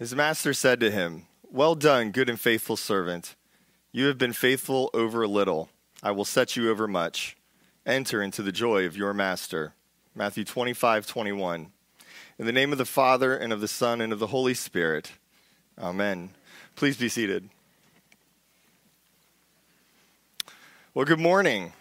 His master said to him, Well done, good and faithful servant. You have been faithful over a little. I will set you over much. Enter into the joy of your master. Matthew 25, 21. In the name of the Father, and of the Son, and of the Holy Spirit. Amen. Please be seated. Well, good morning.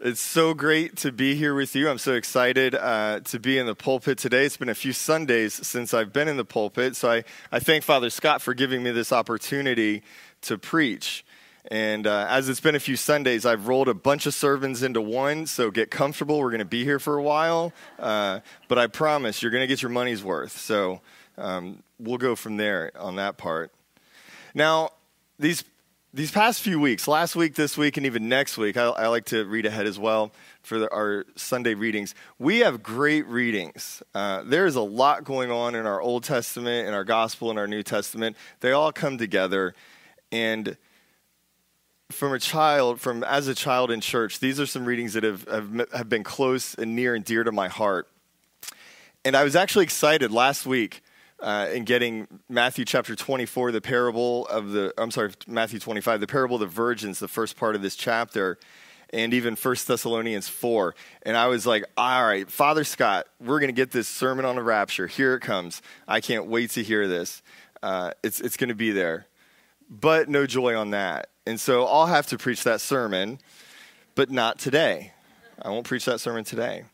It's so great to be here with you. I'm so excited uh, to be in the pulpit today. It's been a few Sundays since I've been in the pulpit, so I, I thank Father Scott for giving me this opportunity to preach. And uh, as it's been a few Sundays, I've rolled a bunch of sermons into one, so get comfortable. We're going to be here for a while, uh, but I promise you're going to get your money's worth. So um, we'll go from there on that part. Now, these these past few weeks, last week, this week, and even next week, I, I like to read ahead as well for the, our Sunday readings. We have great readings. Uh, there is a lot going on in our Old Testament, in our Gospel, in our New Testament. They all come together, and from a child, from as a child in church, these are some readings that have, have, have been close and near and dear to my heart. And I was actually excited last week uh, in getting Matthew chapter 24, the parable of the, I'm sorry, Matthew 25, the parable of the virgins, the first part of this chapter, and even 1 Thessalonians 4. And I was like, all right, Father Scott, we're going to get this sermon on the rapture. Here it comes. I can't wait to hear this. Uh, it's it's going to be there. But no joy on that. And so I'll have to preach that sermon, but not today. I won't preach that sermon today.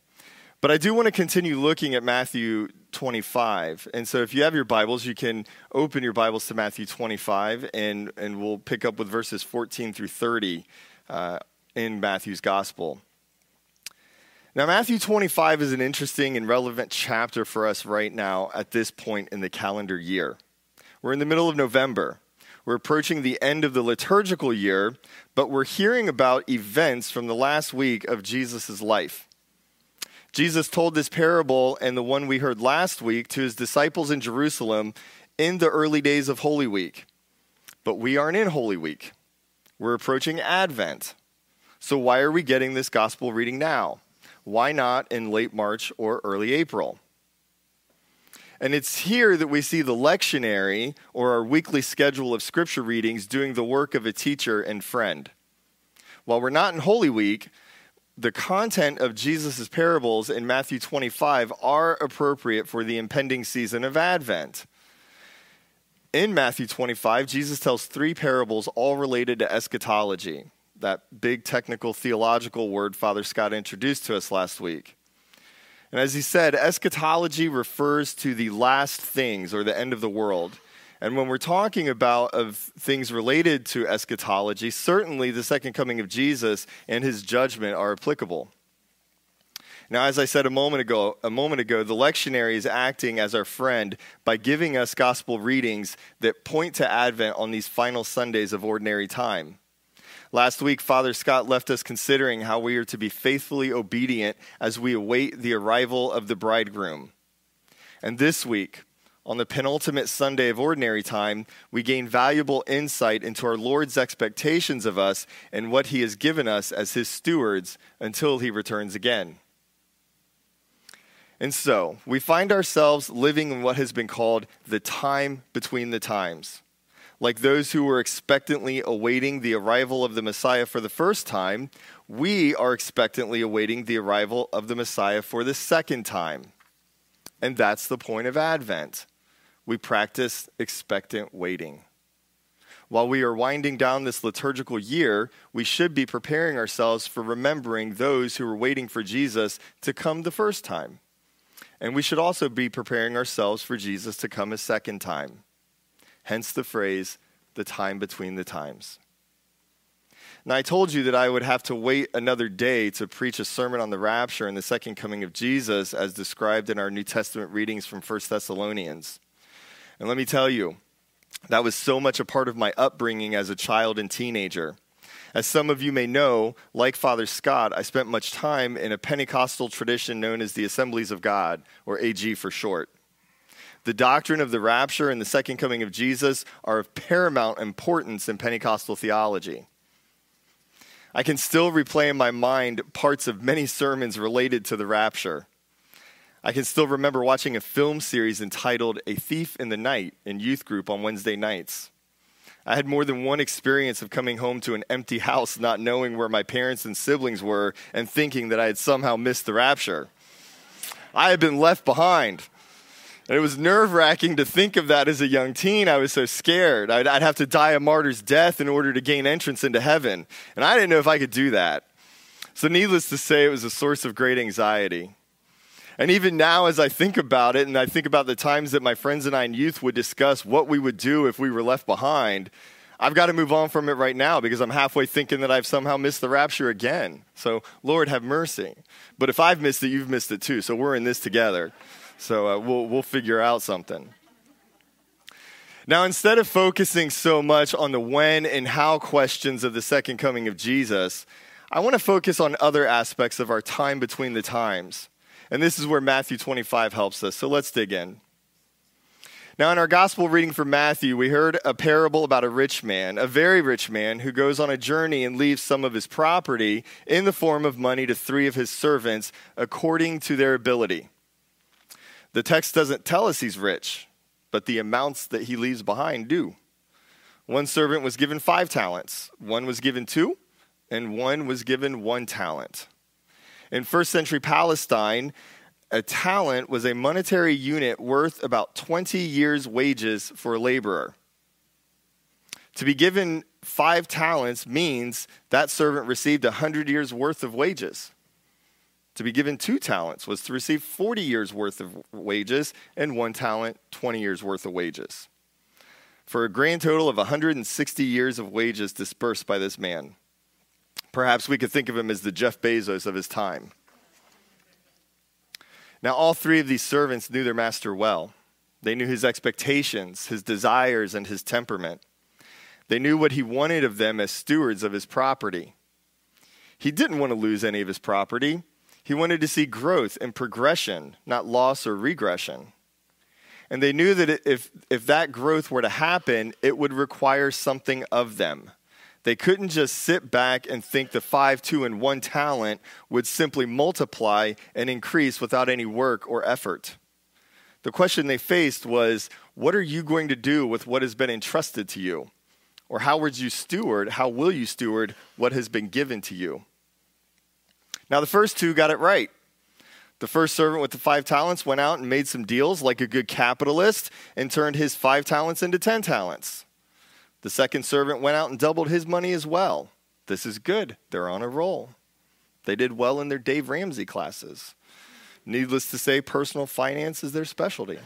But I do want to continue looking at Matthew 25. And so if you have your Bibles, you can open your Bibles to Matthew 25, and, and we'll pick up with verses 14 through 30 uh, in Matthew's Gospel. Now, Matthew 25 is an interesting and relevant chapter for us right now at this point in the calendar year. We're in the middle of November. We're approaching the end of the liturgical year, but we're hearing about events from the last week of Jesus' life. Jesus told this parable and the one we heard last week to his disciples in Jerusalem in the early days of Holy Week. But we aren't in Holy Week. We're approaching Advent. So why are we getting this gospel reading now? Why not in late March or early April? And it's here that we see the lectionary or our weekly schedule of scripture readings doing the work of a teacher and friend. While we're not in Holy Week, the content of Jesus' parables in Matthew 25 are appropriate for the impending season of Advent. In Matthew 25, Jesus tells three parables all related to eschatology, that big technical theological word Father Scott introduced to us last week. And as he said, eschatology refers to the last things or the end of the world. And when we're talking about of things related to eschatology, certainly the second coming of Jesus and his judgment are applicable. Now, as I said a moment ago, a moment ago, the lectionary is acting as our friend by giving us gospel readings that point to Advent on these final Sundays of ordinary time. Last week, Father Scott left us considering how we are to be faithfully obedient as we await the arrival of the bridegroom. And this week, on the penultimate Sunday of ordinary time, we gain valuable insight into our Lord's expectations of us and what he has given us as his stewards until he returns again. And so, we find ourselves living in what has been called the time between the times. Like those who were expectantly awaiting the arrival of the Messiah for the first time, we are expectantly awaiting the arrival of the Messiah for the second time. And that's the point of Advent we practice expectant waiting. While we are winding down this liturgical year, we should be preparing ourselves for remembering those who were waiting for Jesus to come the first time. And we should also be preparing ourselves for Jesus to come a second time. Hence the phrase, the time between the times. Now, I told you that I would have to wait another day to preach a sermon on the rapture and the second coming of Jesus as described in our New Testament readings from 1 Thessalonians. And let me tell you, that was so much a part of my upbringing as a child and teenager. As some of you may know, like Father Scott, I spent much time in a Pentecostal tradition known as the Assemblies of God, or AG for short. The doctrine of the rapture and the second coming of Jesus are of paramount importance in Pentecostal theology. I can still replay in my mind parts of many sermons related to the rapture. I can still remember watching a film series entitled A Thief in the Night in youth group on Wednesday nights. I had more than one experience of coming home to an empty house, not knowing where my parents and siblings were, and thinking that I had somehow missed the rapture. I had been left behind. And it was nerve wracking to think of that as a young teen. I was so scared. I'd, I'd, have to die a martyr's death in order to gain entrance into heaven. And I didn't know if I could do that. So, needless to say, it was a source of great anxiety. And even now, as I think about it, and I think about the times that my friends and I in youth would discuss what we would do if we were left behind, I've got to move on from it right now because I'm halfway thinking that I've somehow missed the rapture again. So, Lord, have mercy. But if I've missed it, you've missed it too. So, we're in this together. So, uh, we'll, we'll figure out something. Now, instead of focusing so much on the when and how questions of the second coming of Jesus, I want to focus on other aspects of our time between the times. And this is where Matthew 25 helps us. So let's dig in. Now, in our gospel reading from Matthew, we heard a parable about a rich man, a very rich man, who goes on a journey and leaves some of his property in the form of money to three of his servants according to their ability. The text doesn't tell us he's rich, but the amounts that he leaves behind do. One servant was given five talents, one was given two, and one was given one talent. In first century Palestine, a talent was a monetary unit worth about 20 years' wages for a laborer. To be given five talents means that servant received 100 years' worth of wages. To be given two talents was to receive 40 years' worth of wages, and one talent, 20 years' worth of wages. For a grand total of 160 years of wages dispersed by this man. Perhaps we could think of him as the Jeff Bezos of his time. Now, all three of these servants knew their master well. They knew his expectations, his desires, and his temperament. They knew what he wanted of them as stewards of his property. He didn't want to lose any of his property. He wanted to see growth and progression, not loss or regression. And they knew that if, if that growth were to happen, it would require something of them. They couldn't just sit back and think the five, two, and one talent would simply multiply and increase without any work or effort. The question they faced was what are you going to do with what has been entrusted to you? Or how would you steward, how will you steward what has been given to you? Now, the first two got it right. The first servant with the five talents went out and made some deals like a good capitalist and turned his five talents into ten talents. The second servant went out and doubled his money as well. This is good. They're on a roll. They did well in their Dave Ramsey classes. Needless to say, personal finance is their specialty.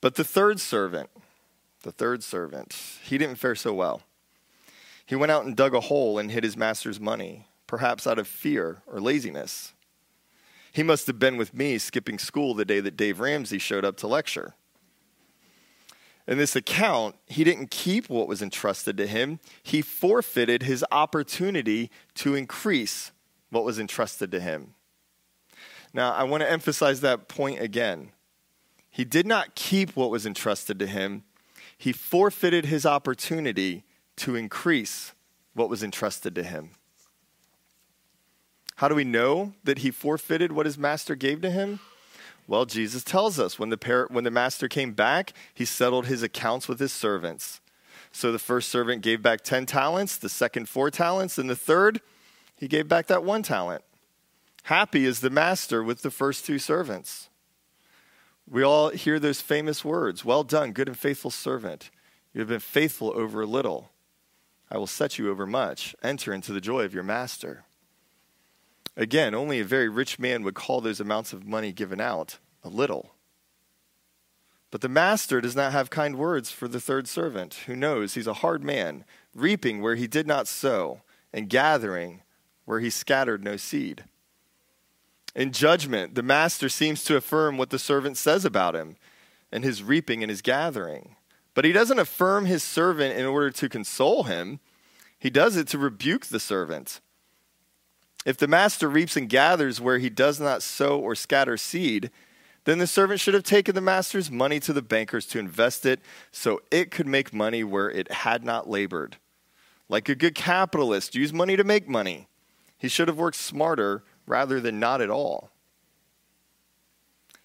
But the third servant, the third servant, he didn't fare so well. He went out and dug a hole and hid his master's money, perhaps out of fear or laziness. He must have been with me skipping school the day that Dave Ramsey showed up to lecture. In this account, he didn't keep what was entrusted to him, he forfeited his opportunity to increase what was entrusted to him. Now, I want to emphasize that point again. He did not keep what was entrusted to him, he forfeited his opportunity to increase what was entrusted to him. How do we know that he forfeited what his master gave to him? Well, Jesus tells us when the, par- when the master came back, he settled his accounts with his servants. So the first servant gave back 10 talents, the second, four talents, and the third, he gave back that one talent. Happy is the master with the first two servants. We all hear those famous words Well done, good and faithful servant. You have been faithful over a little. I will set you over much. Enter into the joy of your master. Again, only a very rich man would call those amounts of money given out a little. But the master does not have kind words for the third servant, who knows he's a hard man, reaping where he did not sow, and gathering where he scattered no seed. In judgment, the master seems to affirm what the servant says about him and his reaping and his gathering. But he doesn't affirm his servant in order to console him, he does it to rebuke the servant. If the master reaps and gathers where he does not sow or scatter seed, then the servant should have taken the master's money to the bankers to invest it so it could make money where it had not labored. Like a good capitalist, use money to make money. He should have worked smarter rather than not at all.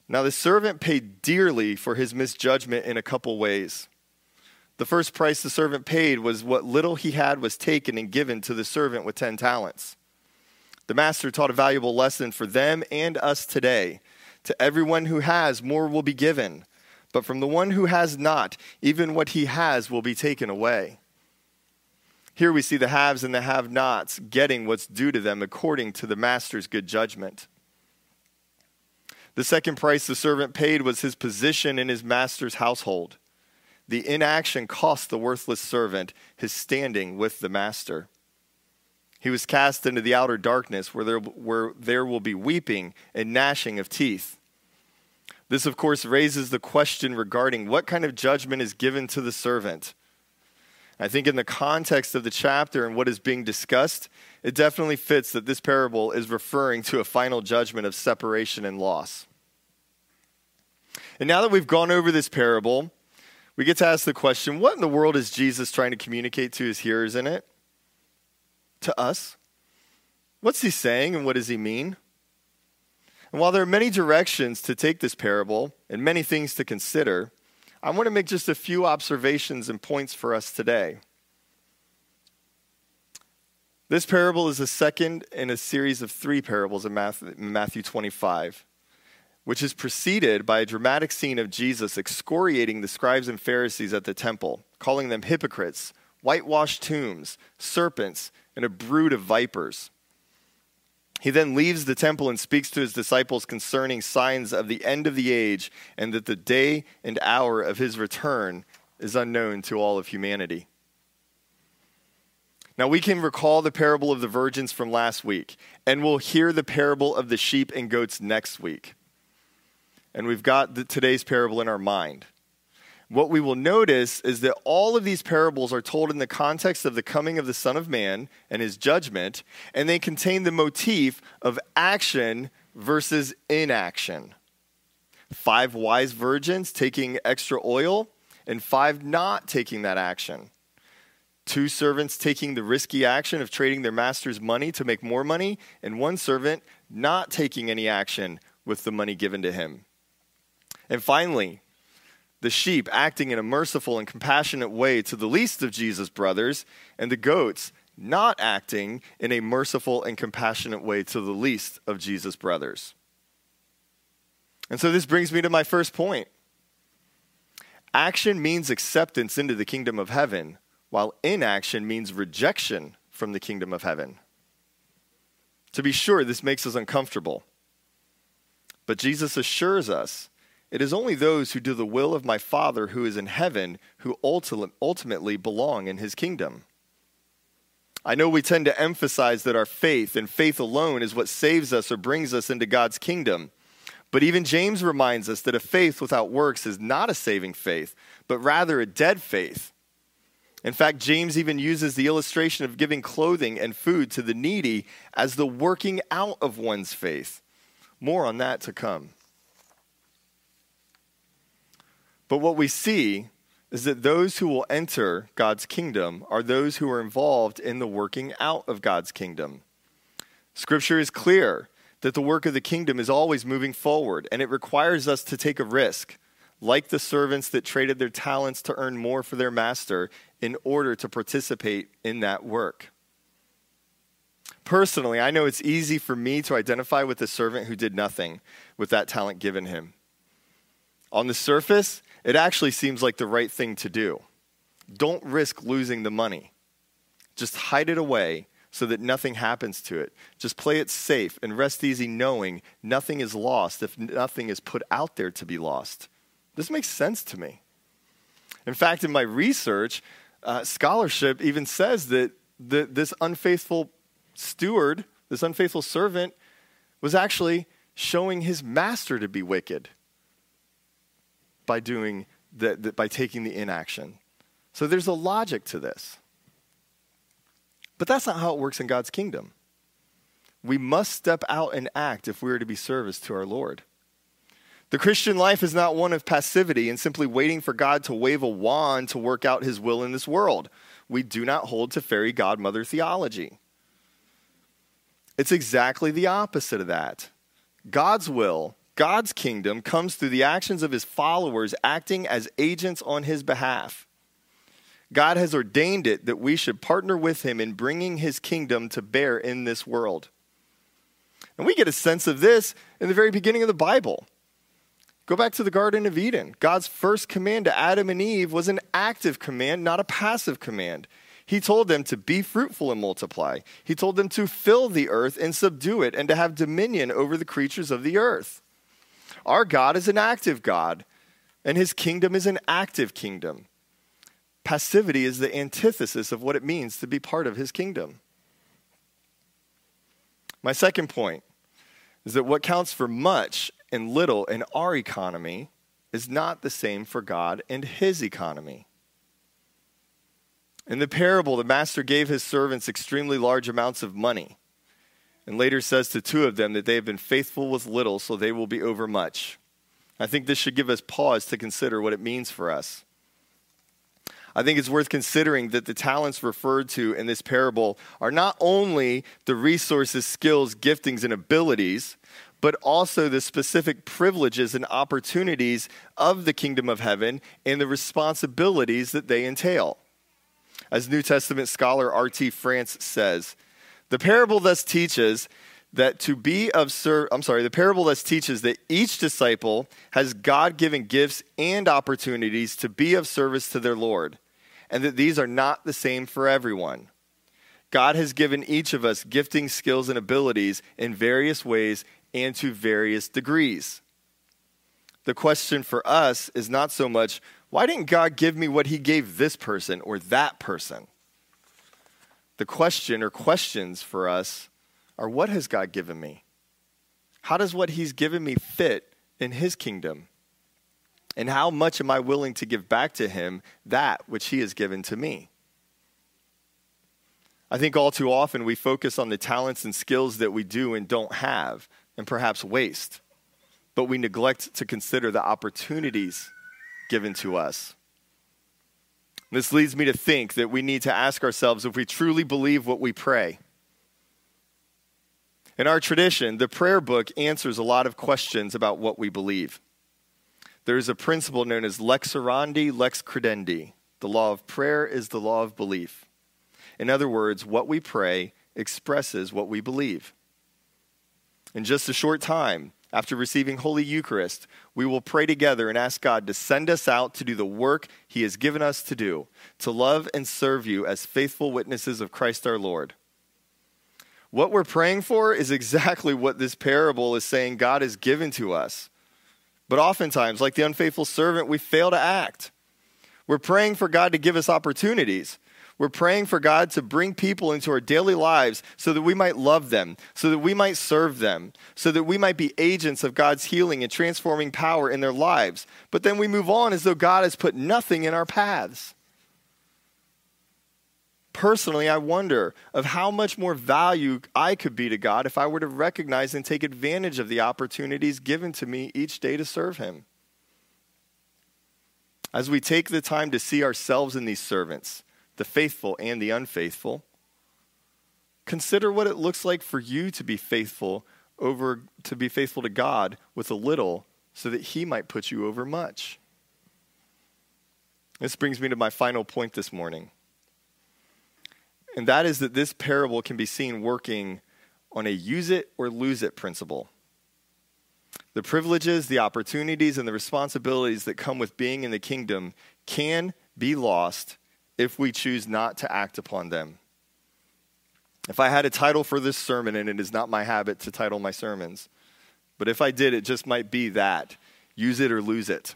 Now, the servant paid dearly for his misjudgment in a couple ways. The first price the servant paid was what little he had was taken and given to the servant with 10 talents. The master taught a valuable lesson for them and us today. To everyone who has, more will be given, but from the one who has not, even what he has will be taken away. Here we see the haves and the have nots getting what's due to them according to the master's good judgment. The second price the servant paid was his position in his master's household. The inaction cost the worthless servant his standing with the master. He was cast into the outer darkness where there, where there will be weeping and gnashing of teeth. This, of course, raises the question regarding what kind of judgment is given to the servant. I think, in the context of the chapter and what is being discussed, it definitely fits that this parable is referring to a final judgment of separation and loss. And now that we've gone over this parable, we get to ask the question what in the world is Jesus trying to communicate to his hearers in it? To us? What's he saying and what does he mean? And while there are many directions to take this parable and many things to consider, I want to make just a few observations and points for us today. This parable is the second in a series of three parables in Matthew 25, which is preceded by a dramatic scene of Jesus excoriating the scribes and Pharisees at the temple, calling them hypocrites, whitewashed tombs, serpents, and a brood of vipers. He then leaves the temple and speaks to his disciples concerning signs of the end of the age and that the day and hour of his return is unknown to all of humanity. Now, we can recall the parable of the virgins from last week, and we'll hear the parable of the sheep and goats next week. And we've got the, today's parable in our mind. What we will notice is that all of these parables are told in the context of the coming of the Son of Man and his judgment, and they contain the motif of action versus inaction. Five wise virgins taking extra oil, and five not taking that action. Two servants taking the risky action of trading their master's money to make more money, and one servant not taking any action with the money given to him. And finally, the sheep acting in a merciful and compassionate way to the least of Jesus' brothers, and the goats not acting in a merciful and compassionate way to the least of Jesus' brothers. And so this brings me to my first point. Action means acceptance into the kingdom of heaven, while inaction means rejection from the kingdom of heaven. To be sure, this makes us uncomfortable. But Jesus assures us it is only those who do the will of my Father who is in heaven who ultimately belong in his kingdom. I know we tend to emphasize that our faith and faith alone is what saves us or brings us into God's kingdom. But even James reminds us that a faith without works is not a saving faith, but rather a dead faith. In fact, James even uses the illustration of giving clothing and food to the needy as the working out of one's faith. More on that to come. But what we see is that those who will enter God's kingdom are those who are involved in the working out of God's kingdom. Scripture is clear that the work of the kingdom is always moving forward, and it requires us to take a risk like the servants that traded their talents to earn more for their master in order to participate in that work. Personally, I know it's easy for me to identify with the servant who did nothing with that talent given him. On the surface, it actually seems like the right thing to do. Don't risk losing the money. Just hide it away so that nothing happens to it. Just play it safe and rest easy knowing nothing is lost if nothing is put out there to be lost. This makes sense to me. In fact, in my research, uh, scholarship even says that the, this unfaithful steward, this unfaithful servant, was actually showing his master to be wicked by doing the, the, by taking the inaction. So there's a logic to this. But that's not how it works in God's kingdom. We must step out and act if we are to be service to our Lord. The Christian life is not one of passivity and simply waiting for God to wave a wand to work out his will in this world. We do not hold to fairy godmother theology. It's exactly the opposite of that. God's will God's kingdom comes through the actions of his followers acting as agents on his behalf. God has ordained it that we should partner with him in bringing his kingdom to bear in this world. And we get a sense of this in the very beginning of the Bible. Go back to the Garden of Eden. God's first command to Adam and Eve was an active command, not a passive command. He told them to be fruitful and multiply. He told them to fill the earth and subdue it and to have dominion over the creatures of the earth. Our God is an active God, and his kingdom is an active kingdom. Passivity is the antithesis of what it means to be part of his kingdom. My second point is that what counts for much and little in our economy is not the same for God and his economy. In the parable, the master gave his servants extremely large amounts of money and later says to two of them that they have been faithful with little, so they will be over much. I think this should give us pause to consider what it means for us. I think it's worth considering that the talents referred to in this parable are not only the resources, skills, giftings, and abilities, but also the specific privileges and opportunities of the kingdom of heaven and the responsibilities that they entail. As New Testament scholar R.T. France says, the parable thus teaches that to be of ser- I'm sorry, the parable thus teaches that each disciple has God-given gifts and opportunities to be of service to their Lord, and that these are not the same for everyone. God has given each of us gifting, skills, and abilities in various ways and to various degrees. The question for us is not so much, why didn't God give me what he gave this person or that person? The question or questions for us are what has God given me? How does what He's given me fit in His kingdom? And how much am I willing to give back to Him that which He has given to me? I think all too often we focus on the talents and skills that we do and don't have, and perhaps waste, but we neglect to consider the opportunities given to us. This leads me to think that we need to ask ourselves if we truly believe what we pray. In our tradition, the prayer book answers a lot of questions about what we believe. There is a principle known as lex orandi, lex credendi. The law of prayer is the law of belief. In other words, what we pray expresses what we believe. In just a short time, after receiving Holy Eucharist, we will pray together and ask God to send us out to do the work He has given us to do, to love and serve you as faithful witnesses of Christ our Lord. What we're praying for is exactly what this parable is saying God has given to us. But oftentimes, like the unfaithful servant, we fail to act. We're praying for God to give us opportunities. We're praying for God to bring people into our daily lives so that we might love them, so that we might serve them, so that we might be agents of God's healing and transforming power in their lives. But then we move on as though God has put nothing in our paths personally, I wonder of how much more value I could be to God if I were to recognize and take advantage of the opportunities given to me each day to serve Him. As we take the time to see ourselves in these servants, the faithful and the unfaithful, consider what it looks like for you to be faithful over to be faithful to God with a little so that he might put you over much. This brings me to my final point this morning. And that is that this parable can be seen working on a use it or lose it principle. The privileges, the opportunities, and the responsibilities that come with being in the kingdom can be lost if we choose not to act upon them. If I had a title for this sermon, and it is not my habit to title my sermons, but if I did, it just might be that use it or lose it.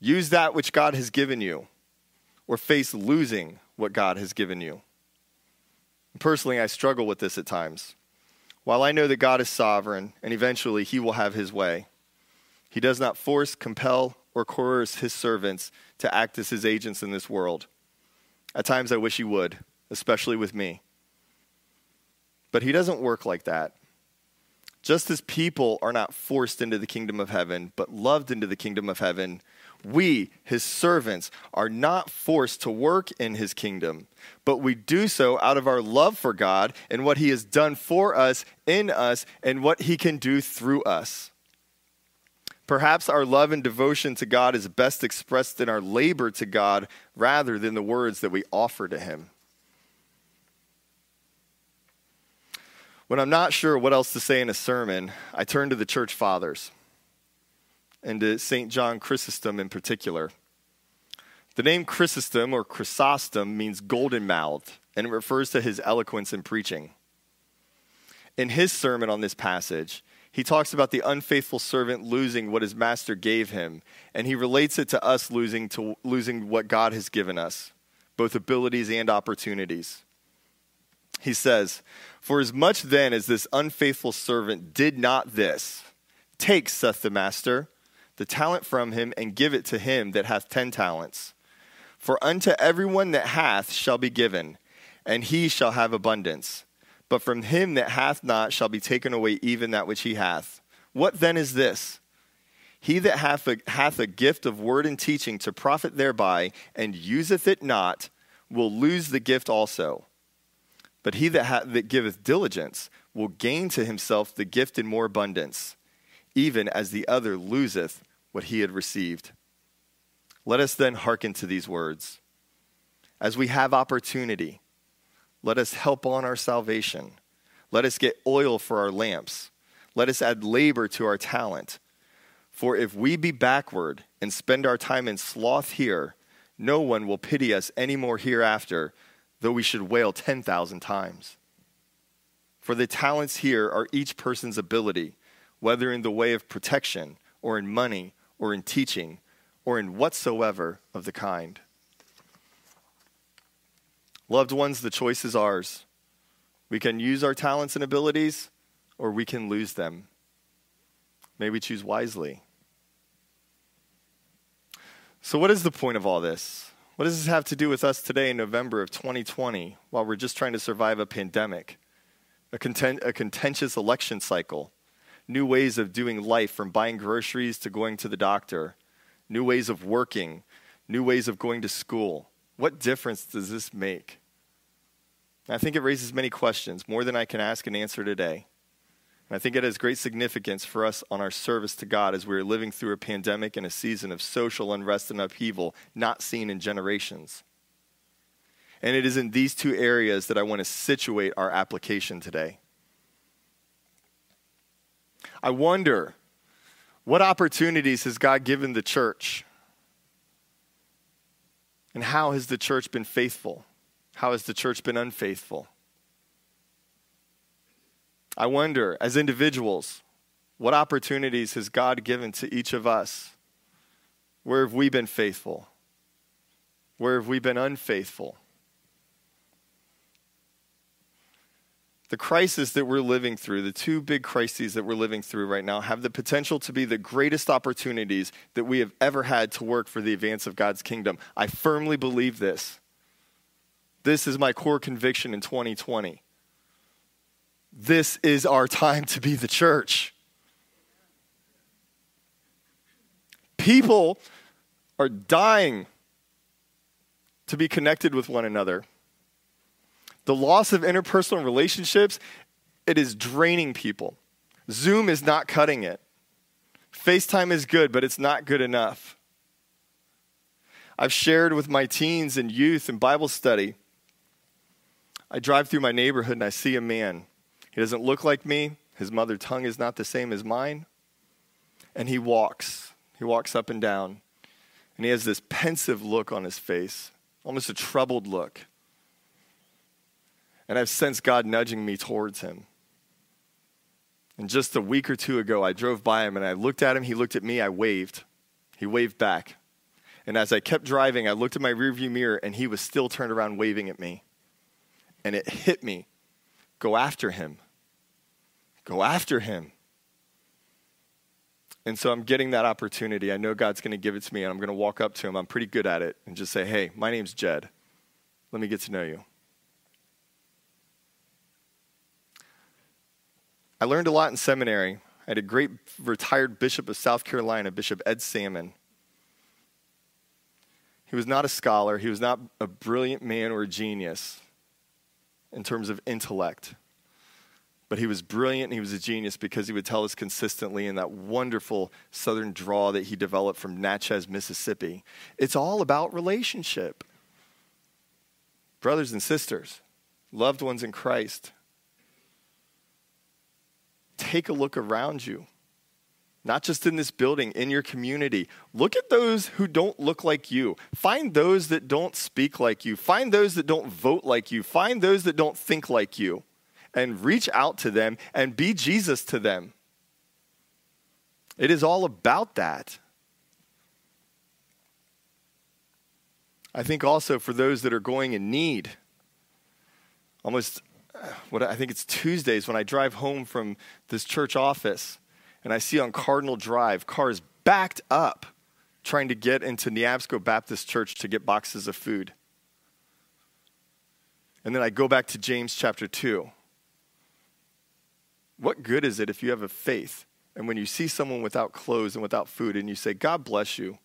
Use that which God has given you, or face losing what God has given you. Personally, I struggle with this at times. While I know that God is sovereign and eventually he will have his way, he does not force, compel, or coerce his servants to act as his agents in this world. At times, I wish he would, especially with me. But he doesn't work like that. Just as people are not forced into the kingdom of heaven, but loved into the kingdom of heaven, we, his servants, are not forced to work in his kingdom, but we do so out of our love for God and what he has done for us, in us, and what he can do through us. Perhaps our love and devotion to God is best expressed in our labor to God rather than the words that we offer to Him. When I'm not sure what else to say in a sermon, I turn to the church fathers and to St. John Chrysostom in particular. The name Chrysostom or Chrysostom means golden mouthed, and it refers to his eloquence in preaching. In his sermon on this passage, he talks about the unfaithful servant losing what his master gave him, and he relates it to us losing to losing what God has given us, both abilities and opportunities. He says, For as much then as this unfaithful servant did not this, take, saith the master, the talent from him, and give it to him that hath ten talents. For unto everyone that hath shall be given, and he shall have abundance but from him that hath not shall be taken away even that which he hath. What then is this? He that hath a, hath a gift of word and teaching to profit thereby, and useth it not, will lose the gift also. But he that, ha- that giveth diligence will gain to himself the gift in more abundance, even as the other loseth what he had received. Let us then hearken to these words. As we have opportunity, let us help on our salvation. Let us get oil for our lamps. Let us add labor to our talent. For if we be backward and spend our time in sloth here, no one will pity us any more hereafter, though we should wail 10,000 times. For the talents here are each person's ability, whether in the way of protection, or in money, or in teaching, or in whatsoever of the kind. Loved ones, the choice is ours. We can use our talents and abilities, or we can lose them. May we choose wisely. So, what is the point of all this? What does this have to do with us today in November of 2020 while we're just trying to survive a pandemic, a, content, a contentious election cycle, new ways of doing life from buying groceries to going to the doctor, new ways of working, new ways of going to school? What difference does this make? I think it raises many questions, more than I can ask and answer today. And I think it has great significance for us on our service to God as we're living through a pandemic and a season of social unrest and upheaval not seen in generations. And it is in these two areas that I want to situate our application today. I wonder what opportunities has God given the church? And how has the church been faithful? How has the church been unfaithful? I wonder, as individuals, what opportunities has God given to each of us? Where have we been faithful? Where have we been unfaithful? The crisis that we're living through, the two big crises that we're living through right now, have the potential to be the greatest opportunities that we have ever had to work for the advance of God's kingdom. I firmly believe this. This is my core conviction in 2020. This is our time to be the church. People are dying to be connected with one another. The loss of interpersonal relationships, it is draining people. Zoom is not cutting it. FaceTime is good, but it's not good enough. I've shared with my teens and youth in Bible study I drive through my neighborhood and I see a man. He doesn't look like me. His mother tongue is not the same as mine. And he walks. He walks up and down. And he has this pensive look on his face, almost a troubled look. And I've sensed God nudging me towards him. And just a week or two ago, I drove by him and I looked at him. He looked at me. I waved. He waved back. And as I kept driving, I looked at my rearview mirror and he was still turned around waving at me and it hit me. Go after him. Go after him. And so I'm getting that opportunity. I know God's going to give it to me, and I'm going to walk up to him. I'm pretty good at it and just say, Hey, my name's Jed. Let me get to know you. I learned a lot in seminary. I had a great retired bishop of South Carolina, Bishop Ed Salmon. He was not a scholar, he was not a brilliant man or a genius in terms of intellect. but he was brilliant he was a genius because he would tell us consistently in that wonderful southern draw that he developed from Natchez, Mississippi. It's all about relationship. Brothers and sisters, loved ones in Christ, take a look around you. Not just in this building, in your community. Look at those who don't look like you. Find those that don't speak like you. Find those that don't vote like you. Find those that don't think like you and reach out to them and be Jesus to them. It is all about that. I think also for those that are going in need, almost uh, what I think it's Tuesdays when I drive home from this church office and I see on Cardinal Drive cars backed up trying to get into Neabsco Baptist Church to get boxes of food. And then I go back to James chapter 2 what good is it if you have a faith and when you see someone without clothes and without food and you say, God bless you,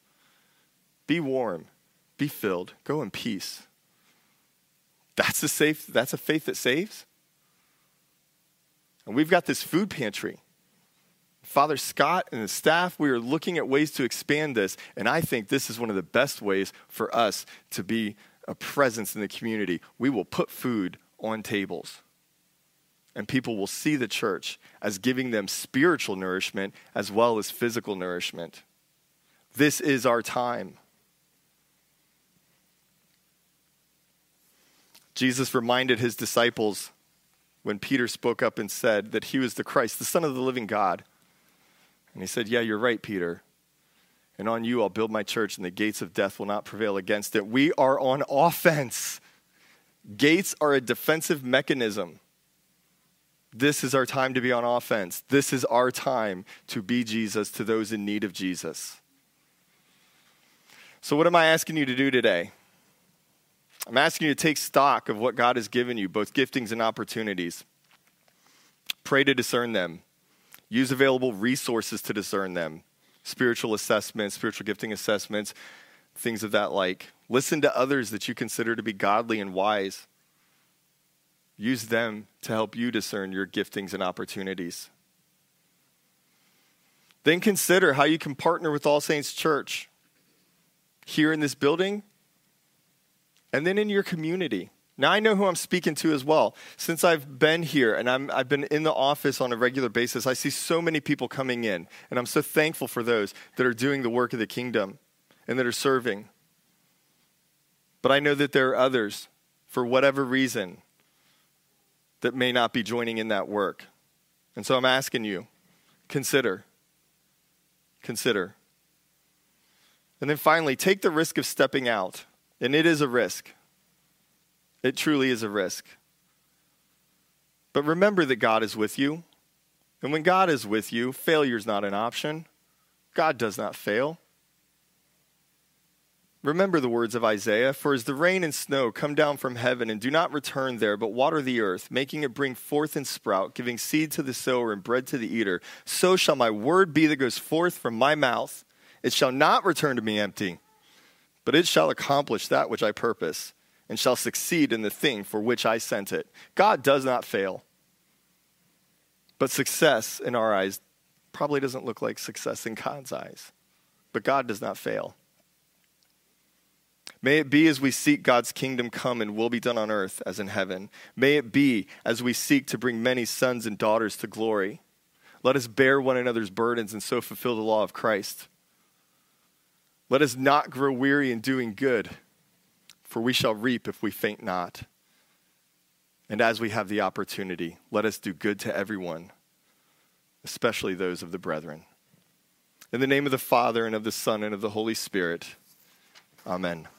be warm, be filled, go in peace? That's a safe, that's a faith that saves. And we've got this food pantry. Father Scott and the staff, we are looking at ways to expand this, and I think this is one of the best ways for us to be a presence in the community. We will put food on tables and people will see the church as giving them spiritual nourishment as well as physical nourishment. This is our time. Jesus reminded his disciples when Peter spoke up and said that he was the Christ, the Son of the living God. And he said, Yeah, you're right, Peter. And on you I'll build my church, and the gates of death will not prevail against it. We are on offense. Gates are a defensive mechanism. This is our time to be on offense. This is our time to be Jesus to those in need of Jesus. So, what am I asking you to do today? I'm asking you to take stock of what God has given you, both giftings and opportunities. Pray to discern them. Use available resources to discern them spiritual assessments, spiritual gifting assessments, things of that like. Listen to others that you consider to be godly and wise. Use them to help you discern your giftings and opportunities. Then consider how you can partner with All Saints Church here in this building and then in your community. Now, I know who I'm speaking to as well. Since I've been here and i have been in the office on a regular basis, I see so many people coming in, and I'm so thankful for those that are doing the work of the kingdom and that are serving. But I know that there are others, for whatever reason, that may not be joining in that work. And so I'm asking you consider. Consider. And then finally, take the risk of stepping out. And it is a risk. It truly is a risk. But remember that God is with you. And when God is with you, failure is not an option. God does not fail. Remember the words of Isaiah For as the rain and snow come down from heaven and do not return there, but water the earth, making it bring forth and sprout, giving seed to the sower and bread to the eater, so shall my word be that goes forth from my mouth. It shall not return to me empty, but it shall accomplish that which I purpose, and shall succeed in the thing for which I sent it. God does not fail. But success in our eyes probably doesn't look like success in God's eyes. But God does not fail. May it be as we seek God's kingdom come and will be done on earth as in heaven. May it be as we seek to bring many sons and daughters to glory. Let us bear one another's burdens and so fulfill the law of Christ. Let us not grow weary in doing good, for we shall reap if we faint not. And as we have the opportunity, let us do good to everyone, especially those of the brethren. In the name of the Father, and of the Son, and of the Holy Spirit, amen.